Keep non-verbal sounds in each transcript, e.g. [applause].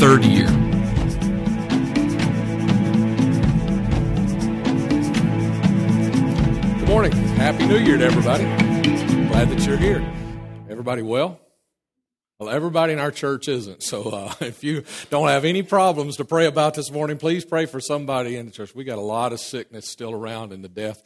third year. Good morning. Happy New Year to everybody. Glad that you're here. Everybody well? Well, everybody in our church isn't. So uh, [laughs] if you don't have any problems to pray about this morning, please pray for somebody in the church. We got a lot of sickness still around and the death.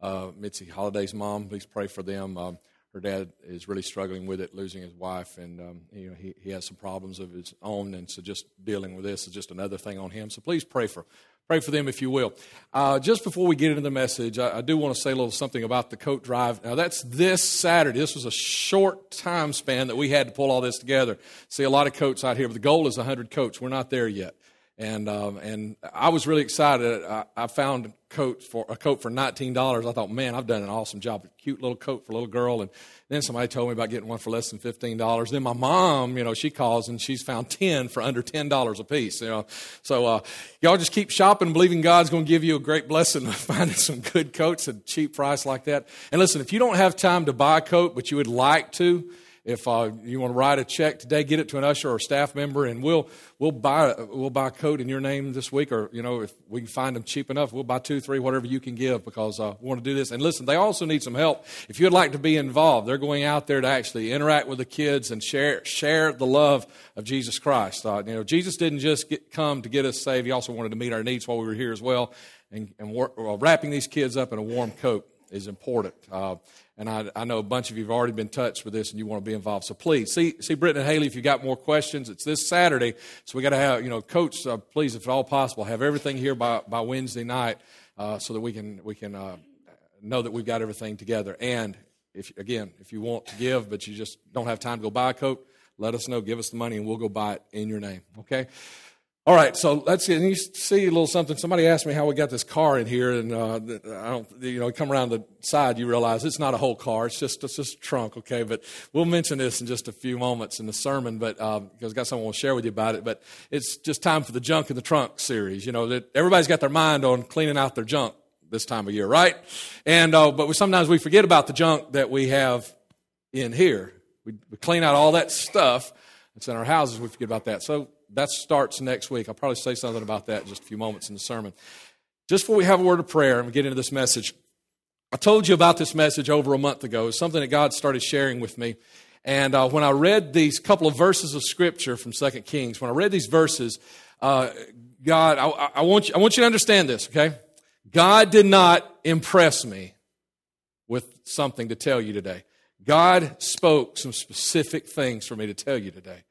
Uh, Mitzi Holiday's mom, please pray for them. Um, her dad is really struggling with it, losing his wife, and um, you know he, he has some problems of his own, and so just dealing with this is just another thing on him. So please pray for pray for them if you will. Uh, just before we get into the message, I, I, do want to say a little something about the coat drive. Now that's this Saturday. This was a short time span that we had to pull all this together. See a lot of coats out here, but the goal is 100 coats. We're not there yet and um, and I was really excited. I, I, found coat for a coat for nineteen dollars. I thought, man, I've done an awesome job. A cute little coat for a little girl, and then somebody told me about getting one for less than fifteen dollars. Then my mom, you know, she calls and she's found ten for under ten dollars a piece. You know, so uh, y'all just keep shopping, believing God's going to give you a great blessing of [laughs] finding some good coats at a cheap price like that. And listen, if you don't have time to buy a coat, but you would like to if uh, you want to write a check today, get it to an usher or staff member, and we'll we'll buy we'll buy a coat in your name this week, or you know if we can find them cheap enough, we'll buy two, three, whatever you can give because uh, we want to do this. And listen, they also need some help. If you'd like to be involved, they're going out there to actually interact with the kids and share share the love of Jesus Christ. Uh, you know, Jesus didn't just get, come to get us saved; He also wanted to meet our needs while we were here as well. And, and wrapping these kids up in a warm coat is important. Uh, and I, I, know a bunch of you have already been touched with this and you want to be involved. So please see, see Brittany and Haley if you got more questions. It's this Saturday. So we got to have, you know, coach, uh, please, if at all possible, have everything here by, by Wednesday night uh, so that we can, we can uh, know that we've got everything together. And if, again, if you want to give, but you just don't have time to go buy a coat, let us know. Give us the money and we'll go buy it in your name. Okay? All right, so let's see. And you see a little something. Somebody asked me how we got this car in here, and uh, I don't, you know, come around the side, you realize it's not a whole car. It's just it's just a trunk, okay? But we'll mention this in just a few moments in the sermon, but um, because I've got someone to share with you about it. But it's just time for the junk in the trunk series. You know, that everybody's got their mind on cleaning out their junk this time of year, right? And uh, but we, sometimes we forget about the junk that we have in here. We, we clean out all that stuff that's in our houses. We forget about that. So that starts next week. I'll probably say something about that in just a few moments in the sermon. Just before we have a word of prayer and we get into this message, I told you about this message over a month ago. It's something that God started sharing with me. And uh, when I read these couple of verses of Scripture from Second Kings, when I read these verses, uh, God, I, I, want you, I want you to understand this, okay? God did not impress me with something to tell you today. God spoke some specific things for me to tell you today.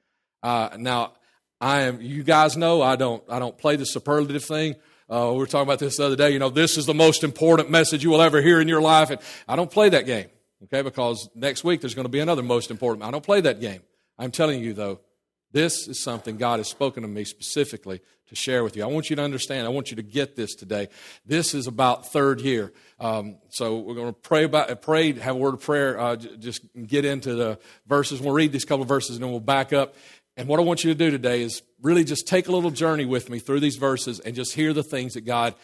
Uh, now, I am. You guys know I don't. I don't play the superlative thing. Uh, we were talking about this the other day. You know, this is the most important message you will ever hear in your life, and I don't play that game. Okay, because next week there's going to be another most important. I don't play that game. I'm telling you though, this is something God has spoken to me specifically to share with you. I want you to understand. I want you to get this today. This is about third year. Um, so we're going to pray about, pray, have a word of prayer. Uh, just get into the verses. We'll read these couple verses and then we'll back up and what I want you to do today is really just take a little journey with me through these verses and just hear the things that God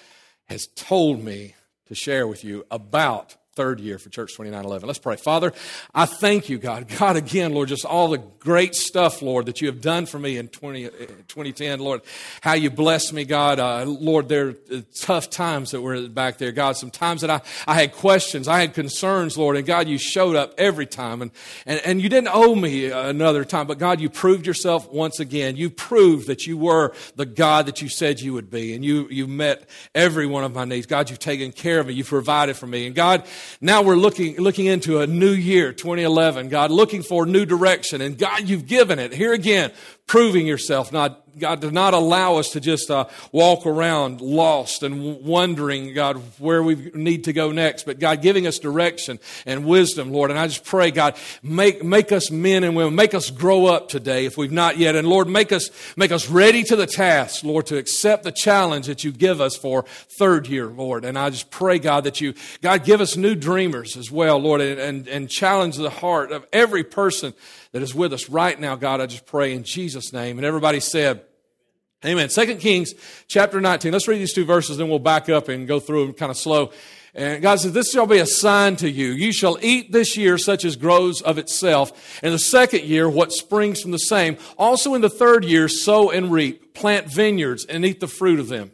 has told me to share with you about third year for Church 2911. Let's pray. Father, I thank you, God. God, again, Lord, just all the great stuff, Lord, that you have done for me in 20, 2010, uh, Lord, how you blessed me, God. Uh, Lord, there are tough times that were back there, God. Some times that I, I had questions, I had concerns, Lord, and God, you showed up every time. And, and, and you didn't owe me another time, but God, you proved yourself once again. You proved that you were the God that you said you would be, and you, you met every one of my needs. God, you've taken care of me. You've provided for me. And God, now we're looking, looking into a new year, 2011. God, looking for new direction. And God, you've given it. Here again, proving yourself. Not, God, to not allow us to just uh, walk around lost and wondering, God, where we need to go next. But God, giving us direction and wisdom, Lord. And I just pray, God, make, make us men and women, make us grow up today if we've not yet. And Lord, make us, make us ready to the task, Lord, to accept the challenge that you give us for third year, Lord. And I just pray, God, that you, God, give us new dreamers as well, Lord, and, and, and challenge the heart of every person that is with us right now, God. I just pray in Jesus' name. And everybody said, Amen. Second Kings chapter 19. Let's read these two verses, then we'll back up and go through them kind of slow. And God says, This shall be a sign to you. You shall eat this year such as grows of itself. And the second year, what springs from the same. Also in the third year, sow and reap, plant vineyards and eat the fruit of them.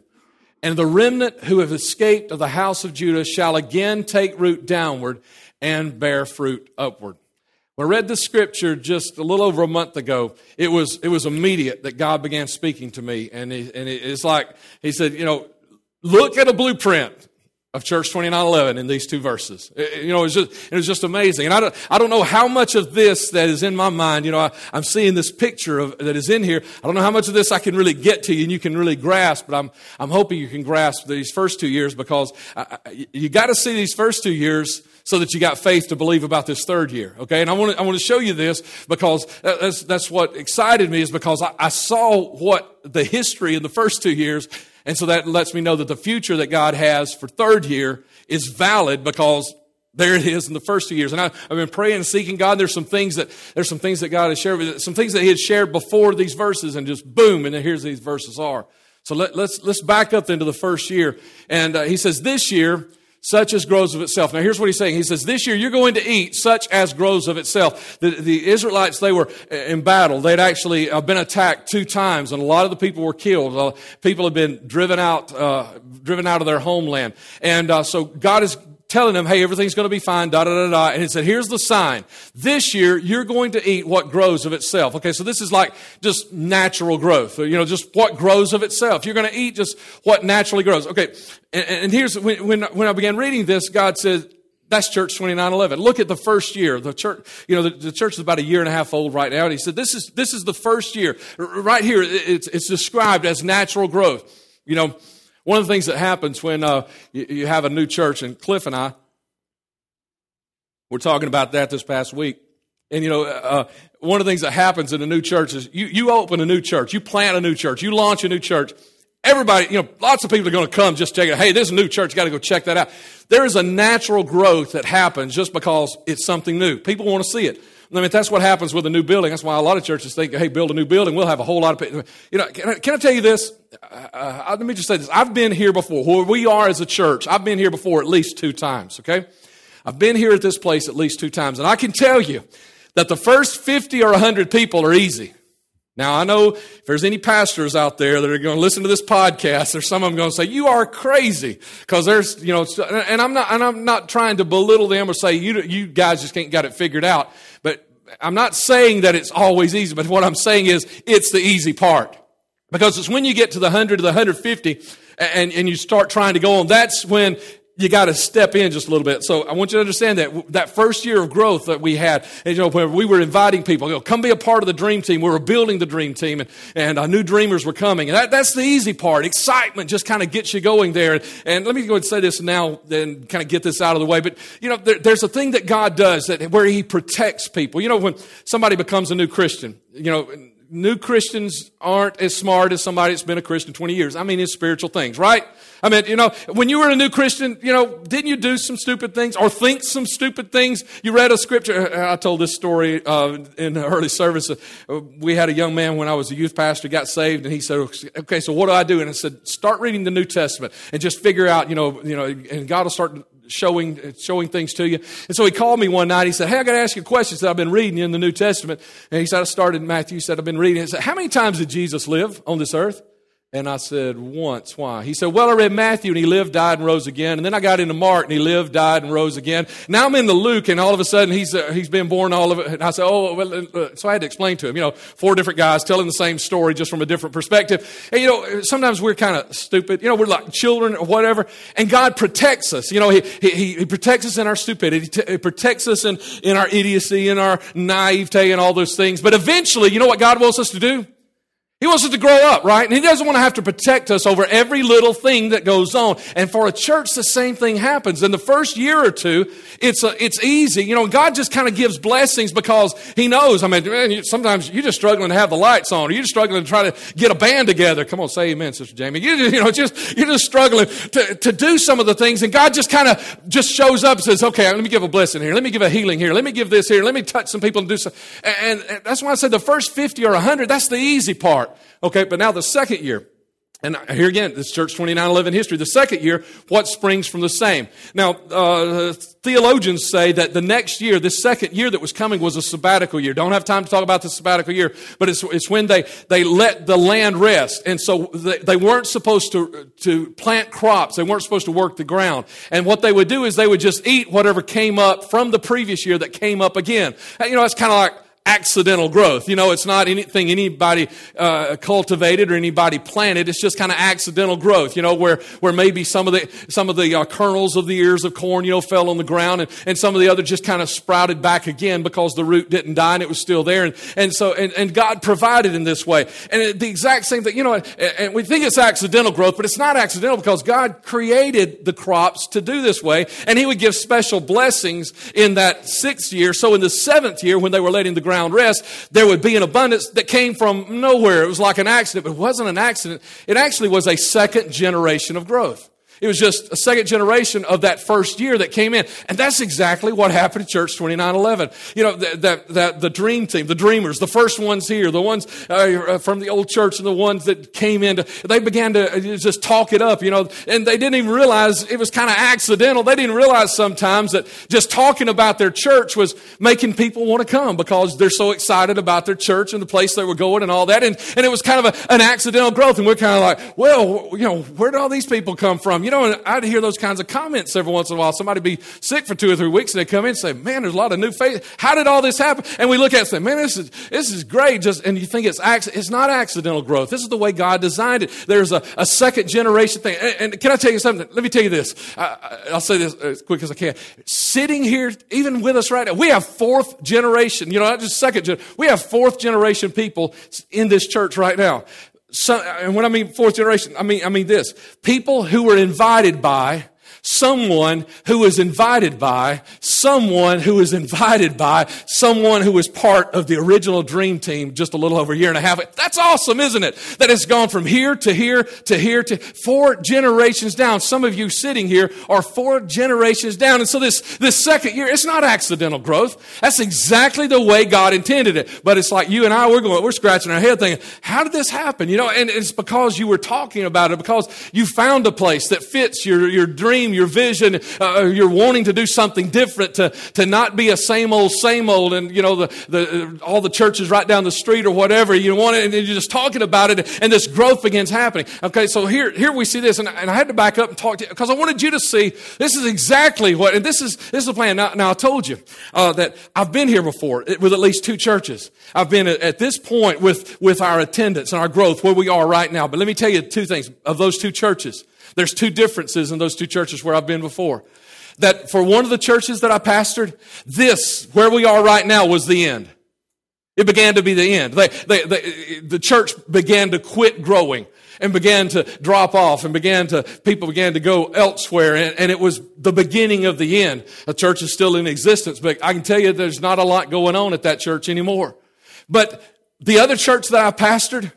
And the remnant who have escaped of the house of Judah shall again take root downward and bear fruit upward. When I read this scripture just a little over a month ago, it was, it was immediate that God began speaking to me. And, he, and it's like, He said, you know, look at a blueprint of Church 2911 in these two verses. It, you know, it was, just, it was just amazing. And I don't, I don't know how much of this that is in my mind, you know, I, am seeing this picture of, that is in here. I don't know how much of this I can really get to you and you can really grasp, but I'm, I'm hoping you can grasp these first two years because I, I, you got to see these first two years so that you got faith to believe about this third year. Okay. And I want to, I want to show you this because that's, that's what excited me is because I, I saw what the history in the first two years and so that lets me know that the future that God has for third year is valid because there it is in the first two years. And I, have been praying and seeking God. There's some things that there's some things that God has shared with some things that He had shared before these verses, and just boom, and here's these verses are. So let, us let's, let's back up into the first year. And uh, He says, this year such as grows of itself. Now, here's what he's saying. He says, This year you're going to eat such as grows of itself. The, the Israelites, they were uh, in battle. They'd actually uh, been attacked two times, and a lot of the people were killed. Uh, people had been driven out, uh, driven out of their homeland. And uh, so God is telling them, hey, everything's going to be fine, da da da da. And he said, here's the sign. This year, you're going to eat what grows of itself. Okay, so this is like just natural growth, you know, just what grows of itself. You're going to eat just what naturally grows. Okay, and, and here's when, when, when I began reading this, God said, that's church 2911. Look at the first year. The church, you know, the, the, church is about a year and a half old right now. And he said, this is, this is the first year. Right here, it's, it's described as natural growth. You know, one of the things that happens when uh, you, you, have a new church, and Cliff and I, we're talking about that this past week. And you know, uh, one of the things that happens in a new church is you, you open a new church, you plant a new church, you launch a new church. Everybody, you know, lots of people are going to come just check it. Hey, there's a new church, got to go check that out. There is a natural growth that happens just because it's something new. People want to see it. I mean, that's what happens with a new building. That's why a lot of churches think, hey, build a new building. We'll have a whole lot of people. You know, can I, can I tell you this? Uh, uh, let me just say this. I've been here before. Where we are as a church, I've been here before at least two times, okay? I've been here at this place at least two times. And I can tell you that the first 50 or 100 people are easy. Now, I know if there's any pastors out there that are going to listen to this podcast, there's some of them going to say, you are crazy. Cause there's, you know, and I'm not, and I'm not trying to belittle them or say, you, you guys just can't got it figured out. But I'm not saying that it's always easy, but what I'm saying is it's the easy part. Because it's when you get to the 100 to the 150 and, and you start trying to go on, that's when you got to step in just a little bit. So I want you to understand that that first year of growth that we had, and, you know, we were inviting people, you know, come be a part of the dream team. We were building the dream team, and, and uh, new dreamers were coming. And that, that's the easy part. Excitement just kind of gets you going there. And let me go and say this now, and kind of get this out of the way. But you know, there, there's a thing that God does that where He protects people. You know, when somebody becomes a new Christian, you know new Christians aren't as smart as somebody that's been a Christian 20 years. I mean, in spiritual things, right? I mean, you know, when you were a new Christian, you know, didn't you do some stupid things or think some stupid things? You read a scripture. I told this story uh, in the early service. Uh, we had a young man when I was a youth pastor got saved, and he said, "Okay, so what do I do?" And I said, "Start reading the New Testament and just figure out, you know, you know, and God will start showing showing things to you. And so he called me one night. He said, "Hey, I got to ask you a question." He said, "I've been reading in the New Testament." And he said, "I started in Matthew." He said, "I've been reading." He said, "How many times did Jesus live on this earth?" And I said, once. Why? He said, well, I read Matthew and he lived, died, and rose again. And then I got into Mark and he lived, died, and rose again. Now I'm into Luke and all of a sudden he's, uh, he's been born all of it. And I said, oh, well, uh, uh so I had to explain to him, you know, four different guys telling the same story just from a different perspective. And, you know, sometimes we're kind of stupid. You know, we're like children or whatever. And God protects us. You know, he, he, he protects us in our stupidity. He protects us in, in our idiocy, in our naivete and all those things. But eventually, you know what God wants us to do? He wants us to grow up, right? And he doesn't want to have to protect us over every little thing that goes on. And for a church, the same thing happens. In the first year or two, it's a, it's easy. You know, God just kind of gives blessings because He knows. I mean, man, sometimes you're just struggling to have the lights on, or you're just struggling to try to get a band together. Come on, say Amen, Sister Jamie. You, you know, just you're just struggling to, to do some of the things, and God just kind of just shows up and says, "Okay, let me give a blessing here. Let me give a healing here. Let me give this here. Let me touch some people and do some." And, and that's why I said the first fifty or hundred. That's the easy part. Okay, but now the second year. And here again, this church 2911 history. The second year, what springs from the same? Now, uh, theologians say that the next year, this second year that was coming was a sabbatical year. Don't have time to talk about the sabbatical year, but it's, it's when they, they let the land rest. And so they, they weren't supposed to, to plant crops. They weren't supposed to work the ground. And what they would do is they would just eat whatever came up from the previous year that came up again. You know, it's kind of like, accidental growth. You know, it's not anything anybody uh, cultivated or anybody planted. It's just kind of accidental growth. You know, where where maybe some of the some of the uh, kernels of the ears of corn, you know, fell on the ground, and, and some of the other just kind of sprouted back again because the root didn't die and it was still there. And and so and, and God provided in this way. And the exact same thing. You know, and we think it's accidental growth, but it's not accidental because God created the crops to do this way, and He would give special blessings in that sixth year. So in the seventh year, when they were letting the ground rest, there would be an abundance that came from nowhere. It was like an accident, but it wasn't an accident. It actually was a second generation of growth. It was just a second generation of that first year that came in. And that's exactly what happened at Church 2911. You know, that, that, the dream team, the dreamers, the first ones here, the ones uh, from the old church and the ones that came in, they began to just talk it up, you know, and they didn't even realize it was kind of accidental. They didn't realize sometimes that just talking about their church was making people want to come because they're so excited about their church and the place they were going and all that. And, and it was kind of a, an accidental growth. And we're kind of like, well, you know, where did all these people come from? You know, I'd hear those kinds of comments every once in a while. Somebody be sick for two or three weeks and they come in and say, man, there's a lot of new faith. How did all this happen? And we look at it and say, man, this is, this is great. Just, and you think it's, it's not accidental growth. This is the way God designed it. There's a, a second generation thing. And, and, can I tell you something? Let me tell you this. I, I'll say this as quick as I can. Sitting here, even with us right now, we have fourth generation, you know, not just second generation. We have fourth generation people in this church right now. So, and when I mean fourth generation, I mean, I mean this. People who were invited by someone who was invited by, someone who was invited by, someone who was part of the original dream team just a little over a year and a half. That's awesome, isn't it? That it's gone from here to here to here to four generations down. Some of you sitting here are four generations down. And so this, this second year, it's not accidental growth. That's exactly the way God intended it. But it's like you and I, we're going, we're scratching our head thinking, how did this happen? You know, and it's because you were talking about it, because you found a place that fits your, your dream, your vision, uh, you're wanting to do something different, to, to not be a same old, same old, and you know, the, the, all the churches right down the street or whatever, you want it, and you're just talking about it, and this growth begins happening. Okay, so here, here we see this, and, and I had to back up and talk to you, because I wanted you to see this is exactly what, and this is, this is the plan. Now, now I told you uh, that I've been here before with at least two churches. I've been at this point with, with our attendance and our growth where we are right now. But let me tell you two things of those two churches. There's two differences in those two churches where I've been before. That for one of the churches that I pastored, this, where we are right now, was the end. It began to be the end. They, they, they, the church began to quit growing and began to drop off and began to, people began to go elsewhere. And, and, it was the beginning of the end. A church is still in existence, but I can tell you there's not a lot going on at that church anymore. But the other church that I pastored,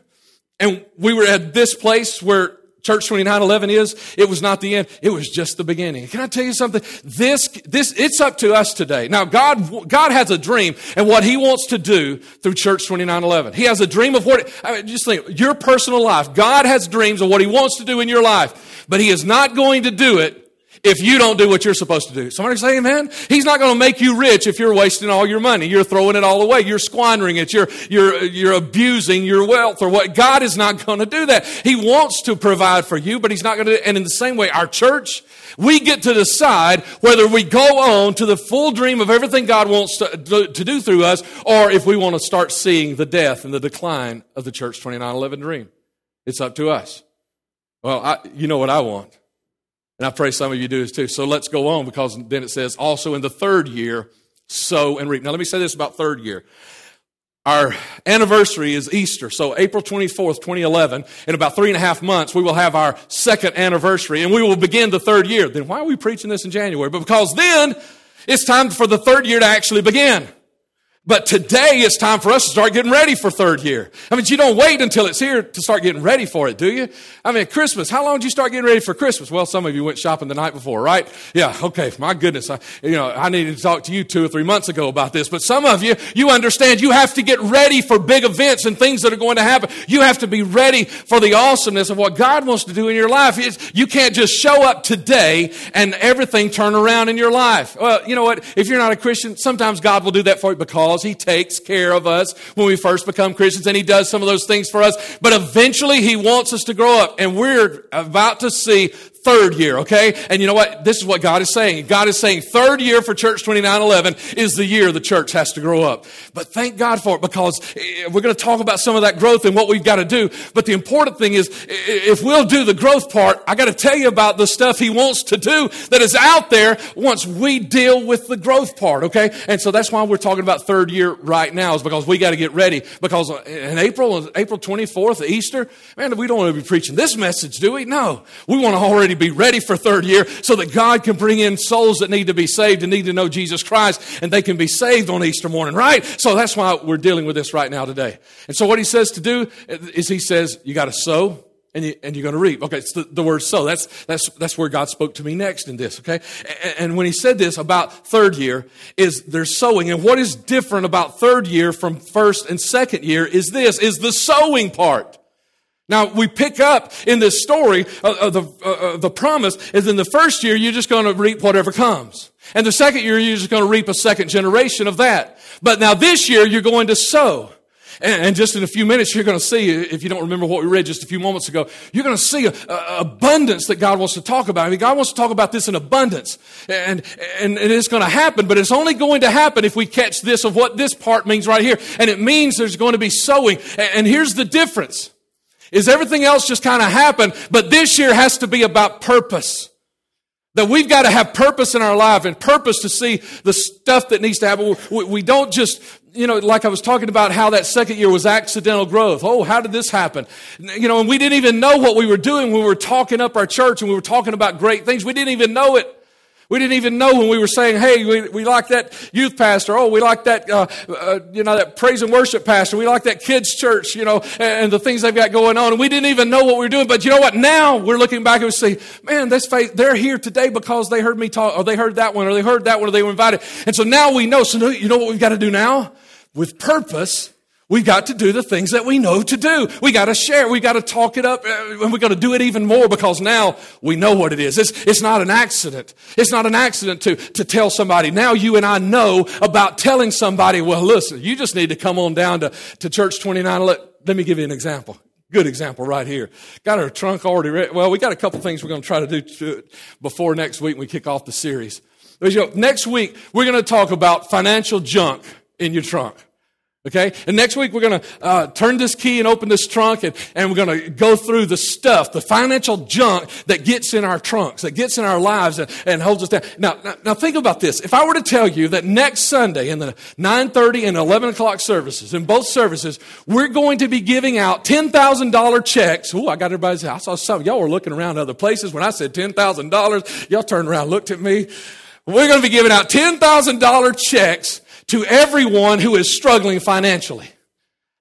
and we were at this place where Church 2911 is, it was not the end. It was just the beginning. Can I tell you something? This, this, it's up to us today. Now, God, God has a dream and what He wants to do through Church 2911. He has a dream of what, I mean, just think, your personal life. God has dreams of what He wants to do in your life, but He is not going to do it if you don't do what you're supposed to do. Somebody say amen? He's not going to make you rich if you're wasting all your money. You're throwing it all away. You're squandering it. You're, you're, you're abusing your wealth or what. God is not going to do that. He wants to provide for you, but He's not going to. And in the same way, our church, we get to decide whether we go on to the full dream of everything God wants to, to do through us or if we want to start seeing the death and the decline of the church 2911 dream. It's up to us. Well, I, you know what I want. And I pray some of you do this too. So let's go on because then it says, also in the third year, sow and reap. Now let me say this about third year. Our anniversary is Easter. So April 24th, 2011, in about three and a half months, we will have our second anniversary and we will begin the third year. Then why are we preaching this in January? But because then it's time for the third year to actually begin. But today it's time for us to start getting ready for third year. I mean, you don't wait until it's here to start getting ready for it, do you? I mean, Christmas, how long did you start getting ready for Christmas? Well, some of you went shopping the night before, right? Yeah, okay, my goodness. I, you know, I needed to talk to you two or three months ago about this, but some of you, you understand you have to get ready for big events and things that are going to happen. You have to be ready for the awesomeness of what God wants to do in your life. It's, you can't just show up today and everything turn around in your life. Well, you know what? If you're not a Christian, sometimes God will do that for you because because He takes care of us when we first become Christians and He does some of those things for us. But eventually He wants us to grow up and we're about to see third year, okay? And you know what? This is what God is saying. God is saying third year for Church 2911 is the year the church has to grow up. But thank God for it because eh, we're going to talk about some of that growth and what we've got to do. But the important thing is, if we'll do the growth part, I got to tell you about the stuff He wants to do that is out there once we deal with the growth part, okay? And so that's why we're talking about third year right now is because we got to get ready because in April, April 24th, Easter, man, we don't want to be preaching this message, do we? No. We want to already be ready for third year so that God can bring in souls that need to be saved and need to know Jesus Christ and they can be saved on Easter morning, right? So that's why we're dealing with this right now today. And so what he says to do is he says, you got to sow and, you, and you're going to reap. Okay, it's the, the, word sow. That's, that's, that's where God spoke to me next in this, okay? And, and when he said this about third year, is there's sowing. And what is different about third year from first and second year is this, is the sowing part. Now, we pick up in this story, uh, uh, the, uh, uh, the promise is in the first year, you're just going to reap whatever comes. And the second year, you're just going to reap a second generation of that. But now this year, you're going to sow. And, just in a few minutes, you're going to see, if you don't remember what we read just a few moments ago, you're going to see a, a abundance that God wants to talk about. I mean, God wants to talk about this in abundance. And, and, and it's going to happen, but it's only going to happen if we catch this of what this part means right here. And it means there's going to be sowing. And here's the difference is everything else just kind of happen, but this year has to be about purpose. That we've got to have purpose in our life and purpose to see the stuff that needs to happen. We don't just, you know, like I was talking about how that second year was accidental growth. Oh, how did this happen? You know, and we didn't even know what we were doing when we were talking up our church and we were talking about great things. We didn't even know it. We didn't even know when we were saying, hey, we, we like that youth pastor. Oh, we like that, uh, uh, you know, that praise and worship pastor. We like that kids church, you know, and, and, the things they've got going on. And we didn't even know what we were doing. But you know what? Now we're looking back and we see, man, this faith, they're here today because they heard me talk, or they heard that one, or they heard that one, or they were invited. And so now we know. So you know what we've got to do now? With purpose, We've got to do the things that we know to do. We got to share. We got to talk it up uh, and we got to do it even more because now we know what it is. It's, it's not an accident. It's not an accident to, to tell somebody. Now you and I know about telling somebody, well, listen, you just need to come on down to, to church 29. Let, let me give you an example. Good example right here. Got our trunk already ready. Well, we got a couple things we're going to try to do to, before next week when we kick off the series. Next week, we're going to talk about financial junk in your trunk. Okay? And next week we're going to uh, turn this key and open this trunk and, and we're going to go through the stuff, the financial junk that gets in our trunks, that gets in our lives and, and holds us down. Now, now, now, think about this. If I were to tell you that next Sunday in the 9.30 and 11 o'clock services, in both services, we're going to be giving out $10,000 checks. Oh, I got everybody's, I saw some, y'all were looking around other places. When I said $10,000, y'all turned around, looked at me. We're going to be giving out $10,000 checks to everyone who is struggling financially.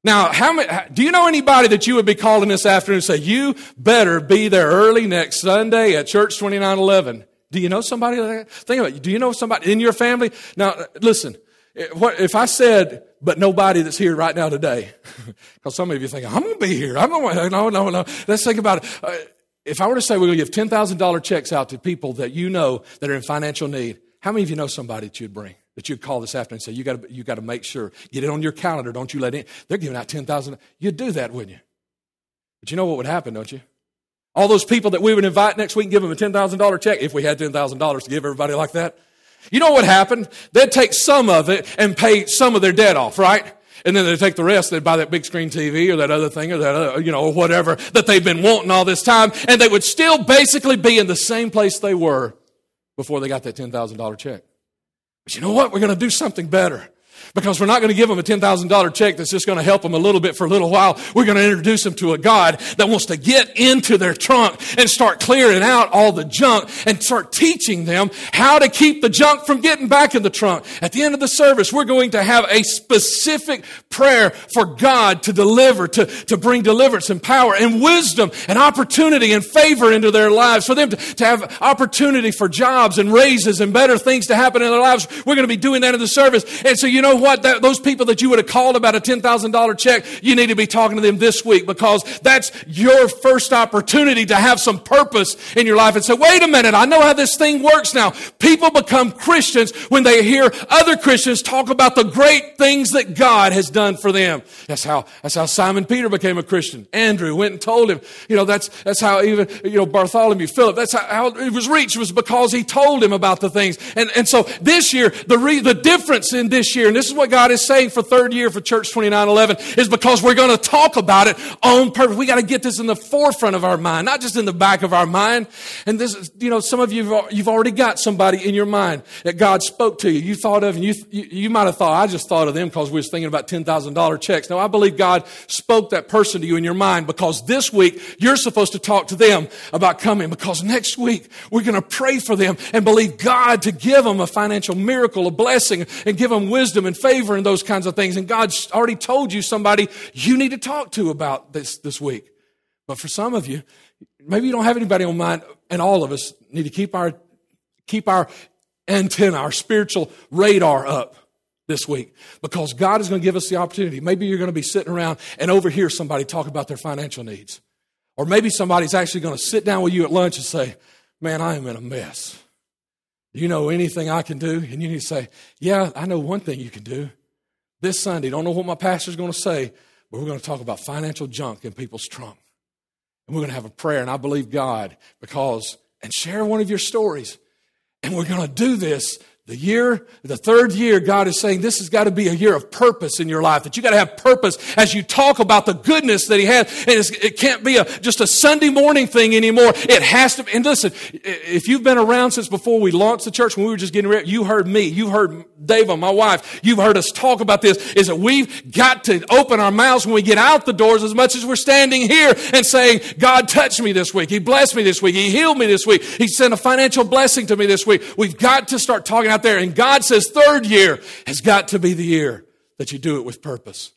Now, how many, do you know anybody that you would be calling this afternoon and say, you better be there early next Sunday at church 2911? Do you know somebody like that? Think about it. Do you know somebody in your family? Now, listen, what if I said, but nobody that's here right now today, [laughs] because some of you think, I'm going to be here. I'm going to, no, no, no. Let's think about it. Uh, if I were to say we're going to give $10,000 checks out to people that you know that are in financial need, how many of you know somebody that you'd bring? That you'd call this afternoon and say, you got you to make sure, get it on your calendar. Don't you let it, they're giving out 10,000. You'd do that, wouldn't you? But you know what would happen, don't you? All those people that we would invite next week and give them a $10,000 check, if we had $10,000 to give everybody like that. You know what happened? They'd take some of it and pay some of their debt off, right? And then they'd take the rest, they'd buy that big screen TV or that other thing or that, other, you know, or whatever that they've been wanting all this time. And they would still basically be in the same place they were before they got that $10,000 check. But you know what? We're going to do something better. Because we're not going to give them a $10,000 check that's just going to help them a little bit for a little while. We're going to introduce them to a God that wants to get into their trunk and start clearing out all the junk and start teaching them how to keep the junk from getting back in the trunk. At the end of the service, we're going to have a specific prayer for God to deliver, to, to bring deliverance and power and wisdom and opportunity and favor into their lives, for them to, to have opportunity for jobs and raises and better things to happen in their lives. We're going to be doing that in the service. And so you know what? That, those people that you would have called about a $10,000 check, you need to be talking to them this week because that's your first opportunity to have some purpose in your life and say, wait a minute, I know how this thing works now. People become Christians when they hear other Christians talk about the great things that God has done for them. That's how, that's how Simon Peter became a Christian. Andrew went and told him, you know, that's, that's how even, you know, Bartholomew, Philip, that's how, how it was reached was because he told him about the things. And, and so this year, the, re, the difference in this year, and this is what God is saying for third year for Church 2911, is because we're going to talk about it on purpose. We got to get this in the forefront of our mind, not just in the back of our mind. And this, is, you know, some of you, you've already got somebody in your mind that God spoke to you. You thought of, and you, you, you might have thought, I just thought of them because we was thinking about $10,000 checks. Now, I believe God spoke that person to you in your mind because this week you're supposed to talk to them about coming because next week we're going to pray for them and believe God to give them a financial miracle, a blessing, and give them wisdom and favor and those kinds of things. And God's already told you somebody you need to talk to about this this week. But for some of you, maybe you don't have anybody on mind, and all of us need to keep our keep our antenna, our spiritual radar up this week because God is going to give us the opportunity. Maybe you're going to be sitting around and overhear somebody talk about their financial needs. Or maybe somebody's actually going to sit down with you at lunch and say, Man, I am in a mess. Do you know anything I can do? And you need to say, Yeah, I know one thing you can do. This Sunday, don't know what my pastor's going to say, but we're going to talk about financial junk in people's trunk. And we're going to have a prayer, and I believe God because, and share one of your stories. And we're going to do this the year, the third year, God is saying this has got to be a year of purpose in your life, that you got to have purpose as you talk about the goodness that He has. And it can't be a, just a Sunday morning thing anymore. It has to be. And listen, if you've been around since before we launched the church, when we were just getting ready, you heard me, you heard Dava, my wife, you've heard us talk about this, is that we've got to open our mouths when we get out the doors as much as we're standing here and saying, God touched me this week. He blessed me this week. He healed me this week. He sent a financial blessing to me this week. We've got to start talking out there. And God says third year has got to be the year that you do it with purpose.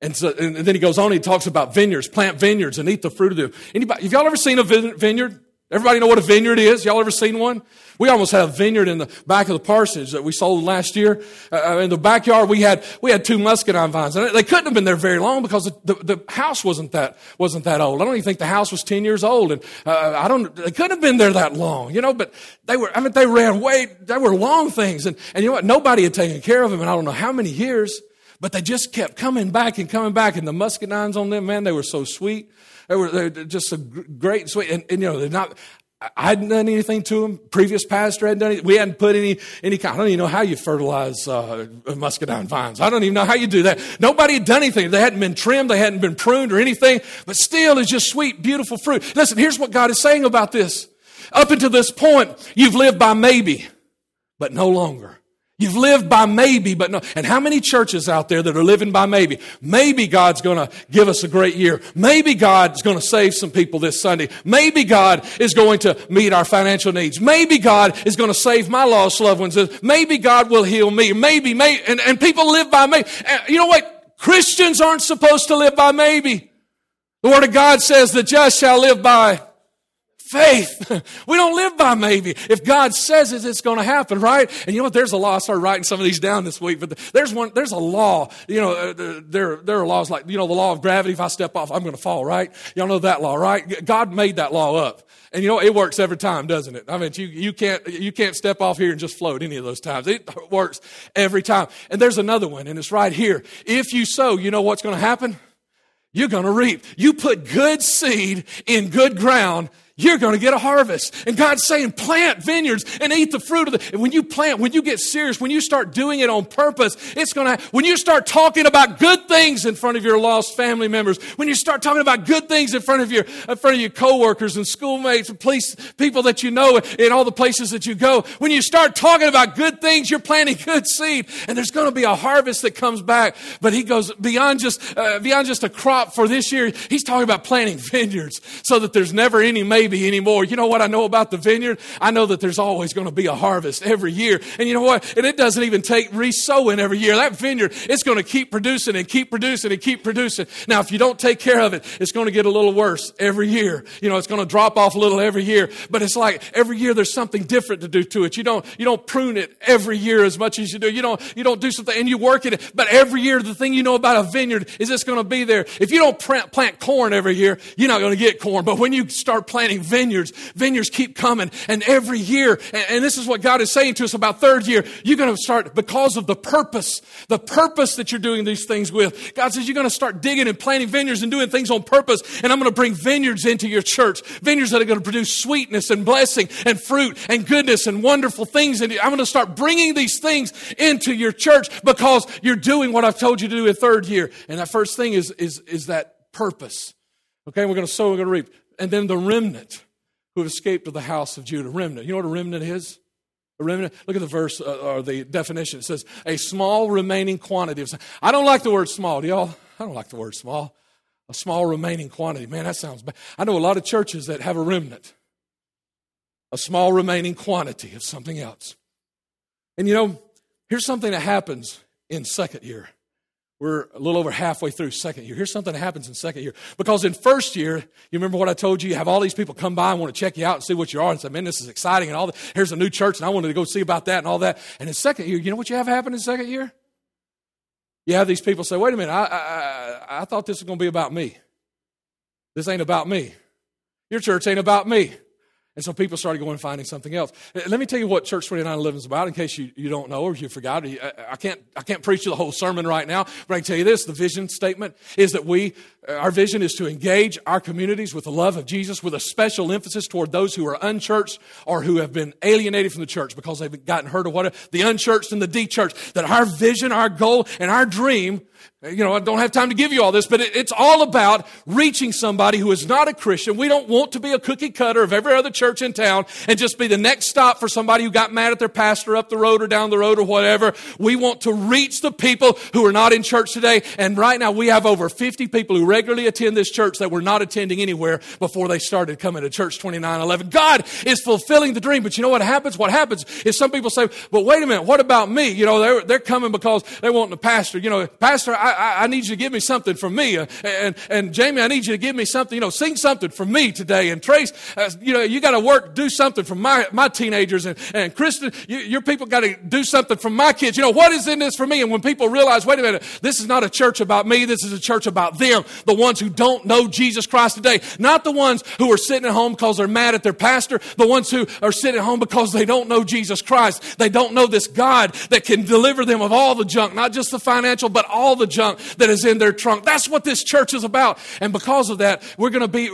And, so, and then he goes on, he talks about vineyards, plant vineyards and eat the fruit of them. Anybody, have y'all ever seen a vineyard? Everybody know what a vineyard is? Y'all ever seen one? We almost had a vineyard in the back of the parsonage that we sold last year. Uh, in the backyard, we had we had two muscadine vines, and they couldn't have been there very long because the, the, the house wasn't that wasn't that old. I don't even think the house was ten years old, and uh, I don't. They couldn't have been there that long, you know. But they were. I mean, they ran way. They were long things, and and you know what? Nobody had taken care of them, and I don't know how many years. But they just kept coming back and coming back, and the muscadines on them, man, they were so sweet. They were, they just a great sweet, and, and you know, they're not. I hadn't done anything to them. Previous pastor hadn't done it. We hadn't put any, any kind. I don't even know how you fertilize uh, muscadine vines. I don't even know how you do that. Nobody had done anything. They hadn't been trimmed. They hadn't been pruned or anything. But still, it's just sweet, beautiful fruit. Listen, here's what God is saying about this. Up until this point, you've lived by maybe, but no longer. You've lived by maybe, but no. And how many churches out there that are living by maybe? Maybe God's going to give us a great year. Maybe God's going to save some people this Sunday. Maybe God is going to meet our financial needs. Maybe God is going to save my lost loved ones. Maybe God will heal me. Maybe, maybe. And, and people live by maybe. You know what? Christians aren't supposed to live by maybe. The Word of God says the just shall live by faith. [laughs] We don't live by maybe. If God says it, it's going to happen, right? And you know what? There's a law. I started writing some of these down this week, but there's one, there's a law. You know, uh, there, there are laws like, you know, the law of gravity. If I step off, I'm going to fall, right? Y'all know that law, right? God made that law up. And you know, it works every time, doesn't it? I mean, you, you can't, you can't step off here and just float any of those times. It works every time. And there's another one, and it's right here. If you sow, you know what's going to happen? You're going to reap. You put good seed in good ground, you're going to get a harvest. And God's saying, plant vineyards and eat the fruit of the. And when you plant, when you get serious, when you start doing it on purpose, it's going to, when you start talking about good things in front of your lost family members, when you start talking about good things in front of your, in front of your coworkers and schoolmates and police, people that you know in all the places that you go, when you start talking about good things, you're planting good seed and there's going to be a harvest that comes back. But he goes beyond just, uh, beyond just a crop for this year. He's talking about planting [laughs] vineyards so that there's never any maybe anymore. You know what I know about the vineyard? I know that there's always going to be a harvest every year. And you know what? And it doesn't even take re-sowing every year. That vineyard, it's going to keep producing and keep producing and keep producing. Now, if you don't take care of it, it's going to get a little worse every year. You know, it's going to drop off a little every year. But it's like every year there's something different to do to it. You don't, you don't prune it every year as much as you do. You don't, you don't do something and you work it. But every year, the thing you know about a vineyard is it's going to be there. If you don't plant corn every year, you're not going to get corn. But when you start planting vineyards, vineyards keep coming. And every year, and this is what God is saying to us about third year, you're going to start because of the purpose, the purpose that you're doing these things with. God says you're going to start digging and planting vineyards and doing things on purpose. And I'm going to bring vineyards into your church, vineyards that are going to produce sweetness and blessing and fruit and goodness and wonderful things. And I'm going to start bringing these things into your church because you're doing what I've told you to do in third year. And that first thing is, is, is that purpose. Okay, we're going to sow, we're going to reap. And then the remnant who have escaped to the house of Judah. Remnant. You know what a remnant is? A remnant. Look at the verse uh, or the definition. It says, a small remaining quantity of. I don't like the word small. Do y'all? I don't like the word small. A small remaining quantity. Man, that sounds bad. I know a lot of churches that have a remnant. A small remaining quantity of something else. And you know, here's something that happens in second year. We're a little over halfway through second year. Here's something that happens in second year. Because in first year, you remember what I told you? You have all these people come by and want to check you out and see what you are and say, man, this is exciting and all that. Here's a new church and I wanted to go see about that and all that. And in second year, you know what you have happen in second year? You have these people say, wait a minute, I, I, I thought this was going to be about me. This ain't about me. Your church ain't about me. And so people started going and finding something else. Uh, let me tell you what Church 2911 is about in case you, you don't know or you forgot. I can't, I can't preach you the whole sermon right now, but I can tell you this the vision statement is that we, uh, our vision is to engage our communities with the love of Jesus with a special emphasis toward those who are unchurched or who have been alienated from the church because they've gotten hurt or whatever, the unchurched and the de-churched. That our vision, our goal, and our dream you know, I don't have time to give you all this, but it's all about reaching somebody who is not a Christian. We don't want to be a cookie cutter of every other church in town and just be the next stop for somebody who got mad at their pastor up the road or down the road or whatever. We want to reach the people who are not in church today. And right now we have over 50 people who regularly attend this church that were not attending anywhere before they started coming to church 2911. God is fulfilling the dream. But you know what happens? What happens is some people say, but wait a minute, what about me? You know, they're, they're coming because they want the pastor. You know, pastor, I, I, I, need you to give me something from me. Uh, and, and Jamie, I need you to give me something, you know, sing something for me today. And Trace, uh, you know, you got to work, do something for my, my teenagers. And, and Kristen, you, your people got to do something for my kids. You know, what is in this for me? And when people realize, wait a minute, this is not a church about me. This is a church about them. The ones who don't know Jesus Christ today. Not the ones who are sitting at home because they're mad at their pastor. The ones who are sitting at home because they don't know Jesus Christ. They don't know this God that can deliver them of all the junk, not just the financial, but all the junk that is in their trunk. That's what this church is about. And because of that, we're going to be,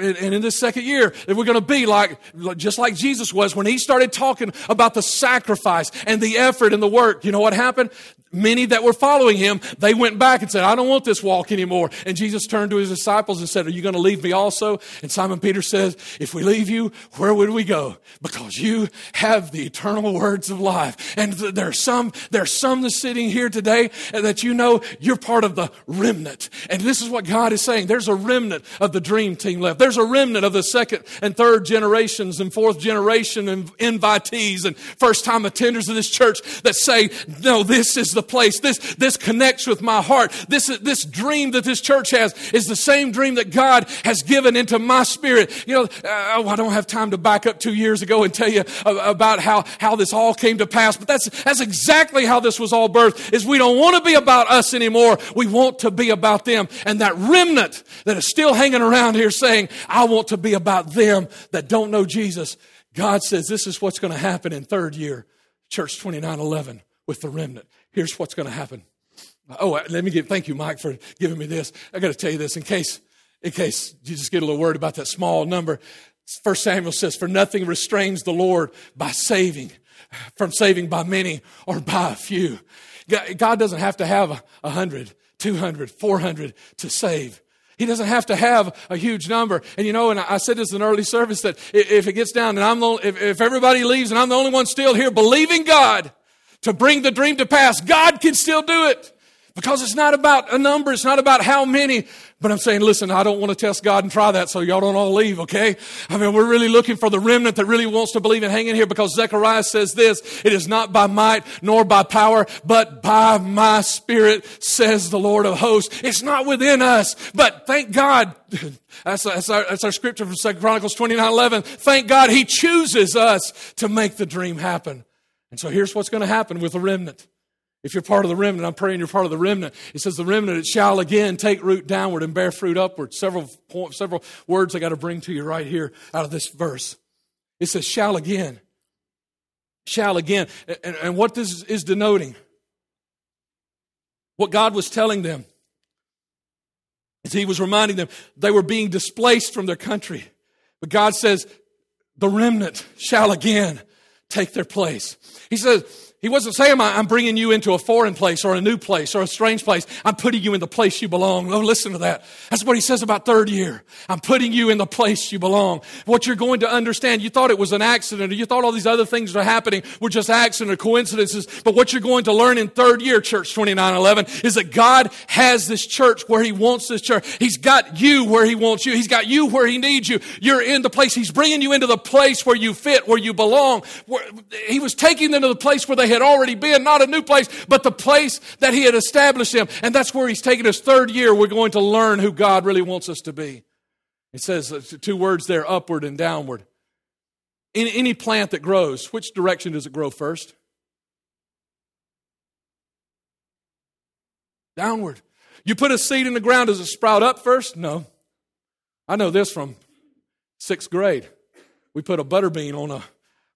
and in this second year, we're going to be like, just like Jesus was when he started talking about the sacrifice and the effort and the work. You know what happened? many that were following him, they went back and said, I don't want this walk anymore. And Jesus turned to his disciples and said, Are you going to leave me also? And Simon Peter says, If we leave you, where would we go? Because you have the eternal words of life. And there are some, there are some that's sitting here today that you know you're part of the remnant. And this is what God is saying. There's a remnant of the dream team left. There's a remnant of the second and third generations and fourth generation and invitees and first time attenders of this church that say, No, this is the place. This, this connects with my heart. This, this dream that this church has is the same dream that God has given into my spirit. You know, uh, oh, I don't have time to back up two years ago and tell you about how, how this all came to pass, but that's, that's exactly how this was all birthed, is we don't want to be about us anymore. We want to be about them. And that remnant that is still hanging around here saying, I want to be about them that don't know Jesus. God says this is what's going to happen in third year, Church 2911 with the remnant. Here's what's going to happen. Oh, uh, let me give, thank you, Mike, for giving me this. I got to tell you this in case, in case you just get a little worried about that small number. First Samuel says, For nothing restrains the Lord by saving, from saving by many or by a few. God doesn't have to have a hundred, two hundred, four hundred to save. He doesn't have to have a huge number. And you know, and I said this in early service that if it gets down and I'm the, if, if everybody leaves and I'm the only one still here believing God to bring the dream to pass, God can still do it. Because it's not about a number, it's not about how many, but I'm saying, listen, I don't want to test God and try that so y'all don't all leave, okay? I mean, we're really looking for the remnant that really wants to believe and hang in here because Zechariah says this, it is not by might nor by power, but by my spirit, says the Lord of hosts. It's not within us, but thank God. [laughs] That's, that's, our, that's our scripture from 2 Chronicles 29, 11. Thank God he chooses us to make the dream happen. And so here's what's going to happen with the remnant. If you're part of the remnant, I'm praying you're part of the remnant. It says the remnant it shall again take root downward and bear fruit upward. Several point, several words I got to bring to you right here out of this verse. It says shall again. Shall again. And, and what this is denoting, what God was telling them, is He was reminding them they were being displaced from their country. But God says, the remnant shall again take their place. He says, he wasn't saying, I'm bringing you into a foreign place or a new place or a strange place. I'm putting you in the place you belong. Oh, listen to that. That's what he says about third year. I'm putting you in the place you belong. What you're going to understand, you thought it was an accident or you thought all these other things that are happening were just accident or coincidences. But what you're going to learn in third year, church 2911, is that God has this church where he wants this church. He's got you where he wants you. He's got you where he needs you. You're in the place. He's bringing you into the place where you fit, where you belong. He was taking them to the place where they had already been, not a new place, but the place that he had established him. And that's where he's taken us third year. We're going to learn who God really wants us to be. It says uh, two words there upward and downward. In any plant that grows, which direction does it grow first? Downward. You put a seed in the ground, does it sprout up first? No. I know this from sixth grade. We put a butter bean on a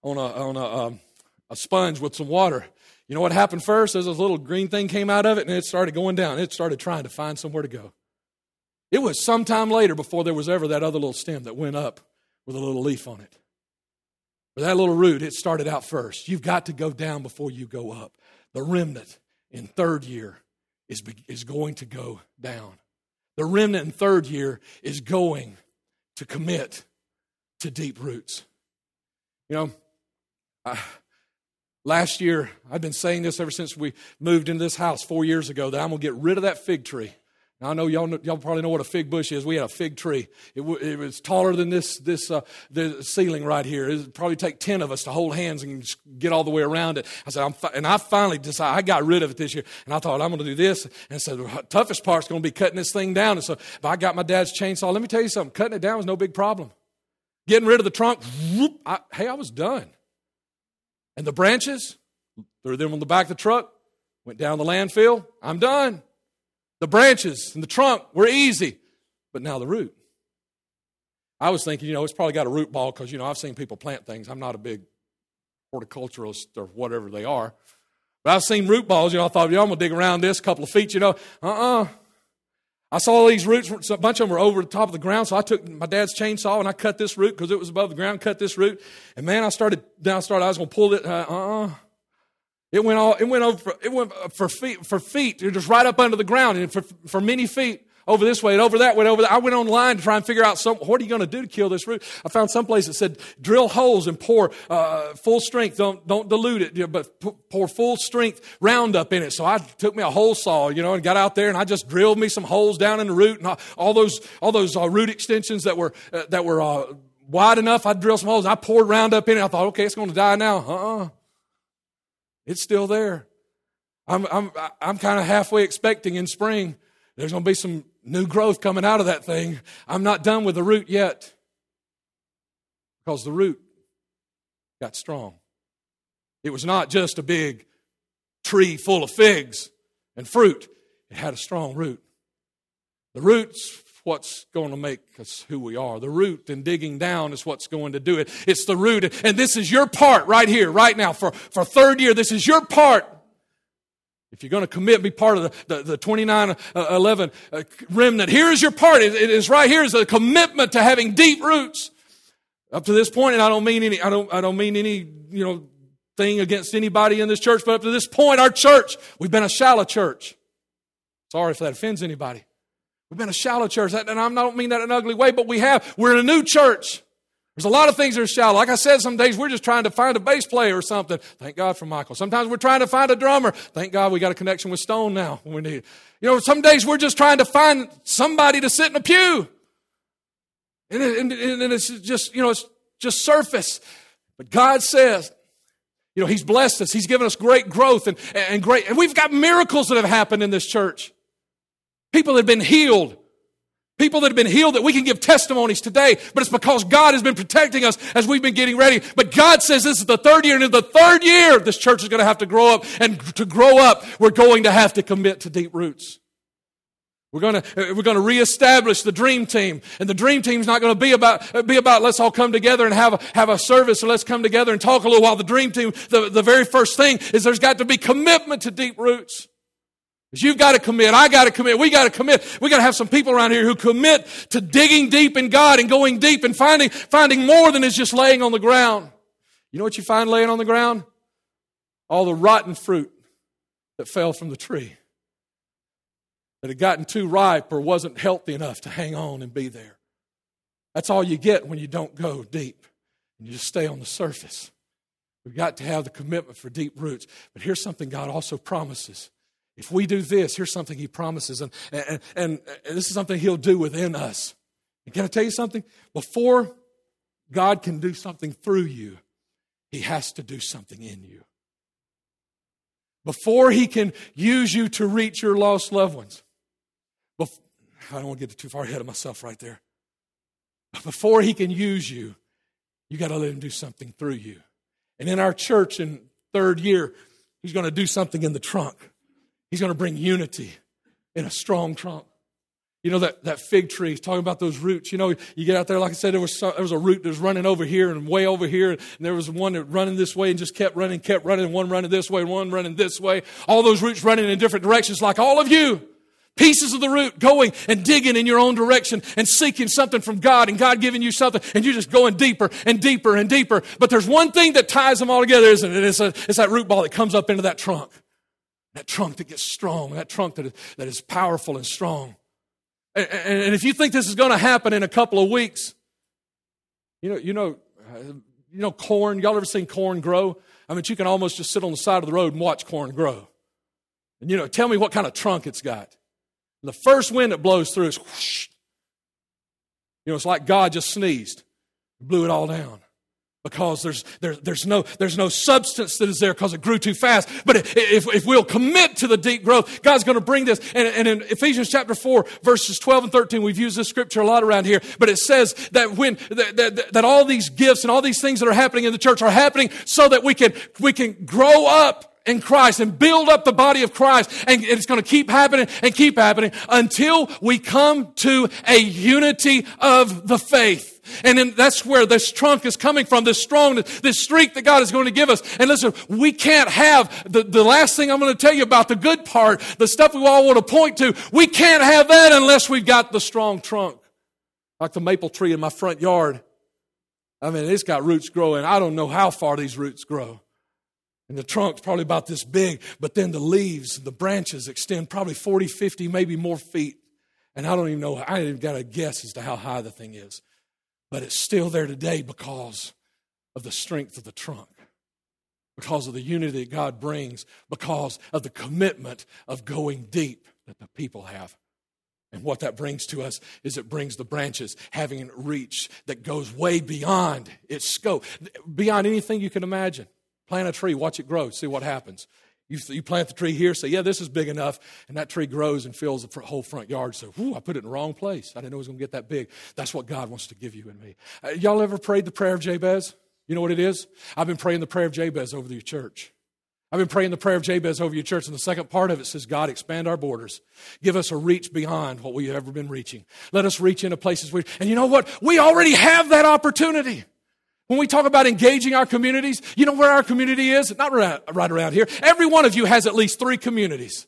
on a on a um, a sponge with some water. You know what happened first? As this little green thing came out of it and it started going down. It started trying to find somewhere to go. It was sometime later before there was ever that other little stem that went up with a little leaf on it. But that little root, it started out first. You've got to go down before you go up. The remnant in third year is, is going to go down. The remnant in third year is going to commit to deep roots. You know, I, Last year, I've been saying this ever since we moved into this house four years ago that I'm going to get rid of that fig tree. Now, I know y'all, know, y'all probably know what a fig bush is. We had a fig tree. It, w- it was taller than this, this uh, the ceiling right here. It would probably take 10 of us to hold hands and get all the way around it. I said, I'm fi-, and I finally decided, I got rid of it this year. And I thought, I'm going to do this. And so the toughest part's going to be cutting this thing down. And so I got my dad's chainsaw. Let me tell you something. Cutting it down was no big problem. Getting rid of the trunk, whoop, I, hey, I was done. And the branches, threw them on the back of the truck, went down the landfill. I'm done. The branches and the trunk were easy, but now the root. I was thinking, you know, it's probably got a root ball because, you know, I've seen people plant things. I'm not a big horticulturalist or whatever they are. But I've seen root balls, you know, I thought, you I'm going to dig around this couple of feet, you know. Uh uh-uh. uh I saw these roots, a bunch of them were over the top of the ground, so I took my dad's chainsaw and I cut this root because it was above the ground, cut this root. And man, I started, then I started, I was going to pull it, uh uh It went all, it went over, it went for feet, for feet, just right up under the ground and for, for many feet over this way and over that way and over that. I went online to try and figure out some, what are you going to do to kill this root? I found some place that said drill holes and pour uh, full strength. Don't don't dilute it, but pour full strength Roundup in it. So I took me a hole saw, you know, and got out there and I just drilled me some holes down in the root and all, those all those uh, root extensions that were uh, that were uh, wide enough. I drilled some holes. and I poured Roundup in it. I thought, okay, it's going to die now. Uh-uh. It's still there. I'm, I'm, I'm kind of halfway expecting in spring there's going to be some new growth coming out of that thing. I'm not done with the root yet because the root got strong. It was not just a big tree full of figs and fruit, it had a strong root. The root's what's going to make us who we are. The root and digging down is what's going to do it. It's the root. And this is your part right here, right now. For, for third year, this is your part If you're going to commit, be part of the, the, the 29 uh, 11 uh, remnant, here is your part. It, it is right here is a commitment to having deep roots. Up to this point, and I don't mean any, I don't, I don't mean any, you know, thing against anybody in this church, but up to this point, our church, we've been a shallow church. Sorry if that offends anybody. We've been a shallow church, and I don't mean that in an ugly way, but we have. We're in a new church. There's a lot of things that are shallow. Like I said, some days we're just trying to find a bass player or something. Thank God for Michael. Sometimes we're trying to find a drummer. Thank God we got a connection with Stone now when we need it. You know, some days we're just trying to find somebody to sit in a pew. And, it, and, and it's just, you know, it's just surface. But God says, you know, He's blessed us. He's given us great growth and, and great, and we've got miracles that have happened in this church. People have been healed. People that have been healed that we can give testimonies today, but it's because God has been protecting us as we've been getting ready. But God says this is the third year, and in the third year, this church is going to have to grow up. And to grow up, we're going to have to commit to deep roots. We're going to, uh, we're going to reestablish the dream team. And the dream team's not going to be about, uh, be about let's all come together and have a, have a service or let's come together and talk a little while. The dream team, the, the very first thing is there's got to be commitment to deep roots. You've got to commit. I got to commit. We got to commit. We got to have some people around here who commit to digging deep in God and going deep and finding, finding more than is just laying on the ground. You know what you find laying on the ground? All the rotten fruit that fell from the tree. That had gotten too ripe or wasn't healthy enough to hang on and be there. That's all you get when you don't go deep and you just stay on the surface. We've got to have the commitment for deep roots. But here's something God also promises if we do this, here's something he promises, and, and, and, this is something he'll do within us. And can I tell you something? Before God can do something through you, he has to do something in you. Before he can use you to reach your lost loved ones, before, I don't want to get too far ahead of myself right there. But before he can use you, you got to let him do something through you. And in our church in third year, he's going to do something in the trunk. He's going to bring unity in a strong trunk. You know that, that fig tree, He's talking about those roots. You know, you get out there, like I said, there was, there was a root that was running over here and way over here, and there was one that running this way and just kept running, kept running, one running this way, one running this way. All those roots running in different directions, like all of you. Pieces of the root going and digging in your own direction and seeking something from God and God giving you something and you're just going deeper and deeper and deeper. But there's one thing that ties them all together, isn't it? It's, a, it's that root ball that comes up into that trunk. That trunk that gets strong, that trunk that is, that is powerful and strong. And, and, if you think this is going to happen in a couple of weeks, you know, you know, you know, corn. Y'all ever seen corn grow? I mean, you can almost just sit on the side of the road and watch corn grow. And you know, tell me what kind of trunk it's got. And the first wind that blows through is whoosh. You know, it's like God just sneezed, blew it all down because there's, there, there's, no, there's no substance that is there because it grew too fast. But if, if we'll commit to the deep growth, God's going to bring this. And, and in Ephesians chapter 4, verses 12 and 13, we've used this scripture a lot around here, but it says that when, that, that, that all these gifts and all these things that are happening in the church are happening so that we can, we can grow up in Christ and build up the body of Christ. And it's going to keep happening and keep happening until we come to a unity of the faith. And then that's where this trunk is coming from, this strongness, this streak that God is going to give us. And listen, we can't have the, the last thing I'm going to tell you about the good part, the stuff we all want to point to. We can't have that unless we've got the strong trunk. Like the maple tree in my front yard. I mean, it's got roots growing. I don't know how far these roots grow. And the trunk's probably about this big, but then the leaves, the branches extend probably 40, 50, maybe more feet. And I don't even know, I ain't even got a guess as to how high the thing is. But it's still there today because of the strength of the trunk, because of the unity that God brings, because of the commitment of going deep that the people have. And what that brings to us is it brings the branches having a reach that goes way beyond its scope, beyond anything you can imagine. Plant a tree, watch it grow, see what happens. You, you plant the tree here, say, yeah, this is big enough, and that tree grows and fills the whole front yard. So, whoo, I put it in the wrong place. I didn't know it was going to get that big. That's what God wants to give you and me. Uh, y'all ever prayed the prayer of Jabez? You know what it is? I've been praying the prayer of Jabez over your church. I've been praying the prayer of Jabez over your church, and the second part of it says, God, expand our borders. Give us a reach beyond what we've ever been reaching. Let us reach into places we, and you know what? We already have that opportunity. When we talk about engaging our communities, you know where our community is? Not right, right around here. Every one of you has at least three communities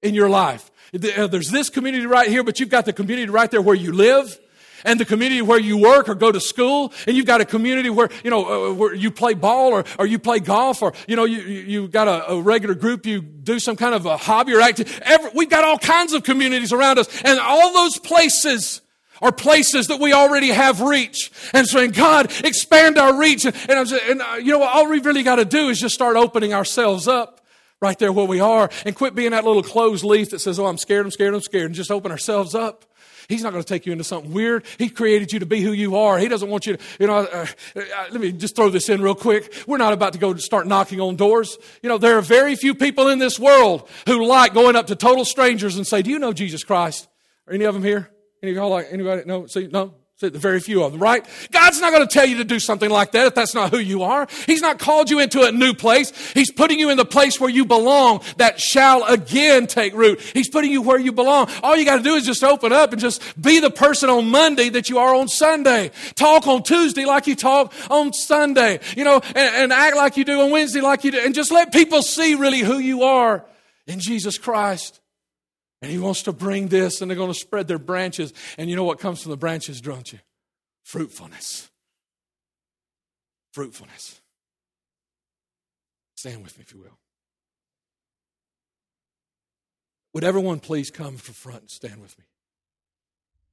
in your life. Uh, there's this community right here, but you've got the community right there where you live and the community where you work or go to school, and you've got a community where, you know, uh, where you play ball or, or you play golf or, you know, you, you got a, a regular group, you do some kind of a hobby or activity. We've got all kinds of communities around us, and all those places are places that we already have reach. And saying, God, expand our reach. And, and, and uh, you know, what? all we really got to do is just start opening ourselves up right there where we are and quit being that little closed leaf that says, Oh, I'm scared, I'm scared, I'm scared, and just open ourselves up. He's not going to take you into something weird. He created you to be who you are. He doesn't want you to, you know, uh, uh, let me just throw this in real quick. We're not about to go start knocking on doors. You know, there are very few people in this world who like going up to total strangers and say, Do you know Jesus Christ? Are any of them here? Any of y'all like anybody? No? See, no? See, very few of them, right? God's not going to tell you to do something like that if that's not who you are. He's not called you into a new place. He's putting you in the place where you belong that shall again take root. He's putting you where you belong. All you got to do is just open up and just be the person on Monday that you are on Sunday. Talk on Tuesday like you talk on Sunday, you know, and, and act like you do on Wednesday like you do, and just let people see really who you are in Jesus Christ. And he wants to bring this, and they're going to spread their branches. And you know what comes from the branches, don't you? Fruitfulness. Fruitfulness. Stand with me, if you will. Would everyone please come to front and stand with me?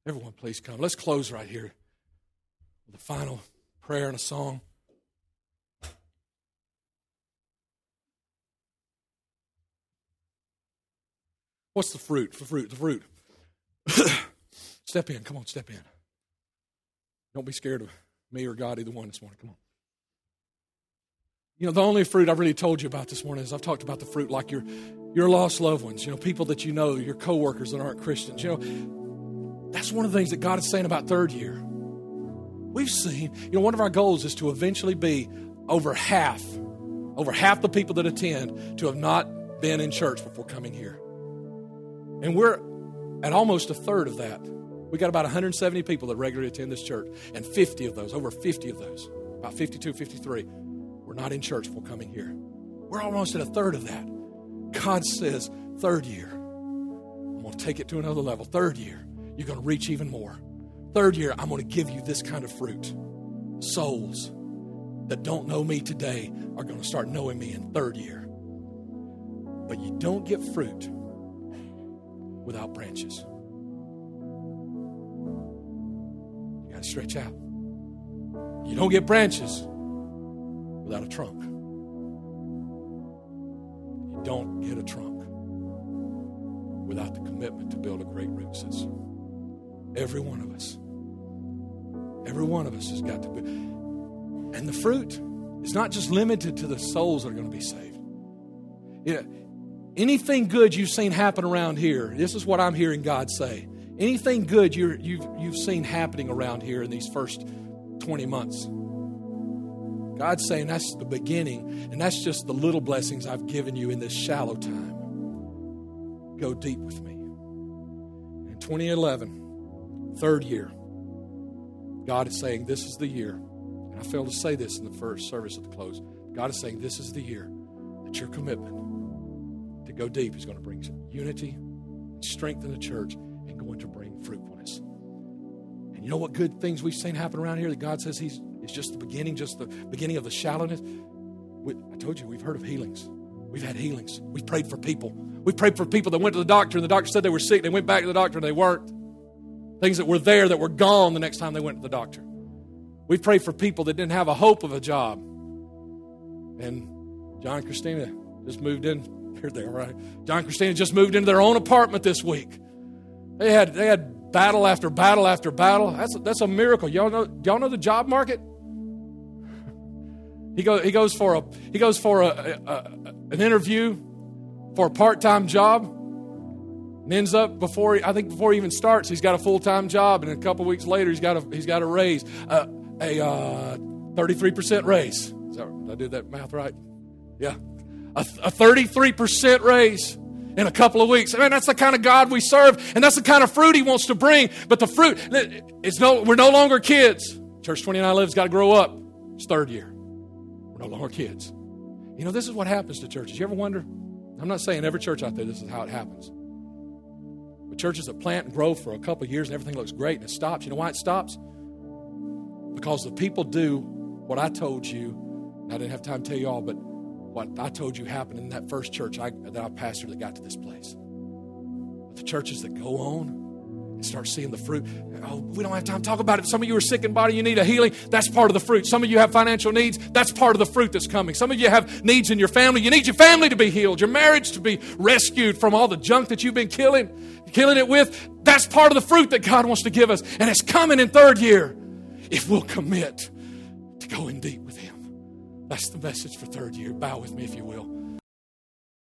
Everyone, please come. Let's close right here with a final prayer and a song. What's the fruit? The fruit, the fruit. [coughs] step in. Come on, step in. Don't be scared of me or God, either one this morning. Come on. You know, the only fruit I've really told you about this morning is I've talked about the fruit like your, your lost loved ones, you know, people that you know, your coworkers that aren't Christians. You know, that's one of the things that God is saying about third year. We've seen, you know, one of our goals is to eventually be over half, over half the people that attend to have not been in church before coming here. And we're at almost a third of that. We got about 170 people that regularly attend this church, and 50 of those, over 50 of those, about 52, 53, were not in church before coming here. We're almost at a third of that. God says, third year, I'm going to take it to another level. Third year, you're going to reach even more. Third year, I'm going to give you this kind of fruit. Souls that don't know me today are going to start knowing me in third year. But you don't get fruit without branches. You got to stretch out. You don't get branches without a trunk. You don't get a trunk without the commitment to build a great root system. Every one of us. Every one of us has got to be. And the fruit is not just limited to the souls that are going to be saved. Yeah, Anything good you've seen happen around here, this is what I'm hearing God say. Anything good you have you've, you've seen happening around here in these first 20 months, God's saying that's the beginning, and that's just the little blessings I've given you in this shallow time. Go deep with me. In 2011, third year, God is saying, This is the year. And I failed to say this in the first service at the close. God is saying, This is the year that your commitment go deep is going to bring unity, strength in the church, and going to bring fruitfulness. And you know what good things we've seen happen around here that God says He's is just the beginning, just the beginning of the shallowness. We, I told you, we've heard of healings. We've had healings. We've prayed for people. We prayed for people that went to the doctor and the doctor said they were sick. They went back to the doctor and they weren't. Things that were there that were gone the next time they went to the doctor. We prayed for people that didn't have a hope of a job. And John and Christina just moved in [laughs] here they are, right? John Christina just moved into their own apartment this week. They had they had battle after battle after battle. That's a, that's a miracle. Y'all know y'all know the job market. He goes he goes for a he goes for a, a, a an interview for a part time job. And ends up before he, I think before he even starts, he's got a full time job, and a couple weeks later, he's got a he's got a raise, uh, a thirty three percent raise. That, did I that math right? Yeah, a, a 33% raise in a couple of weeks. I mean, that's the kind of God we serve, and that's the kind of fruit He wants to bring. But the fruit, it's no, we're no longer kids. Church 2911's got to grow up. It's third year. We're no longer kids. You know, this is what happens to churches. You ever wonder? I'm not saying every church out there this is how it happens. But churches that plant and grow for a couple years and everything looks great and it stops. You know why it stops? Because the people do what I told you. I didn't have time to tell you all, but what I told you happened in that first church I, that I pastored that got to this place. But the churches that go on and start seeing the fruit. Oh, we don't have time to talk about it. Some of you are sick in body, you need a healing. That's part of the fruit. Some of you have financial needs. That's part of the fruit that's coming. Some of you have needs in your family. You need your family to be healed, your marriage to be rescued from all the junk that you've been killing, killing it with. That's part of the fruit that God wants to give us. And it's coming in third year if we'll commit to going deep with Him. That's the message for third year. Bow with me if you will.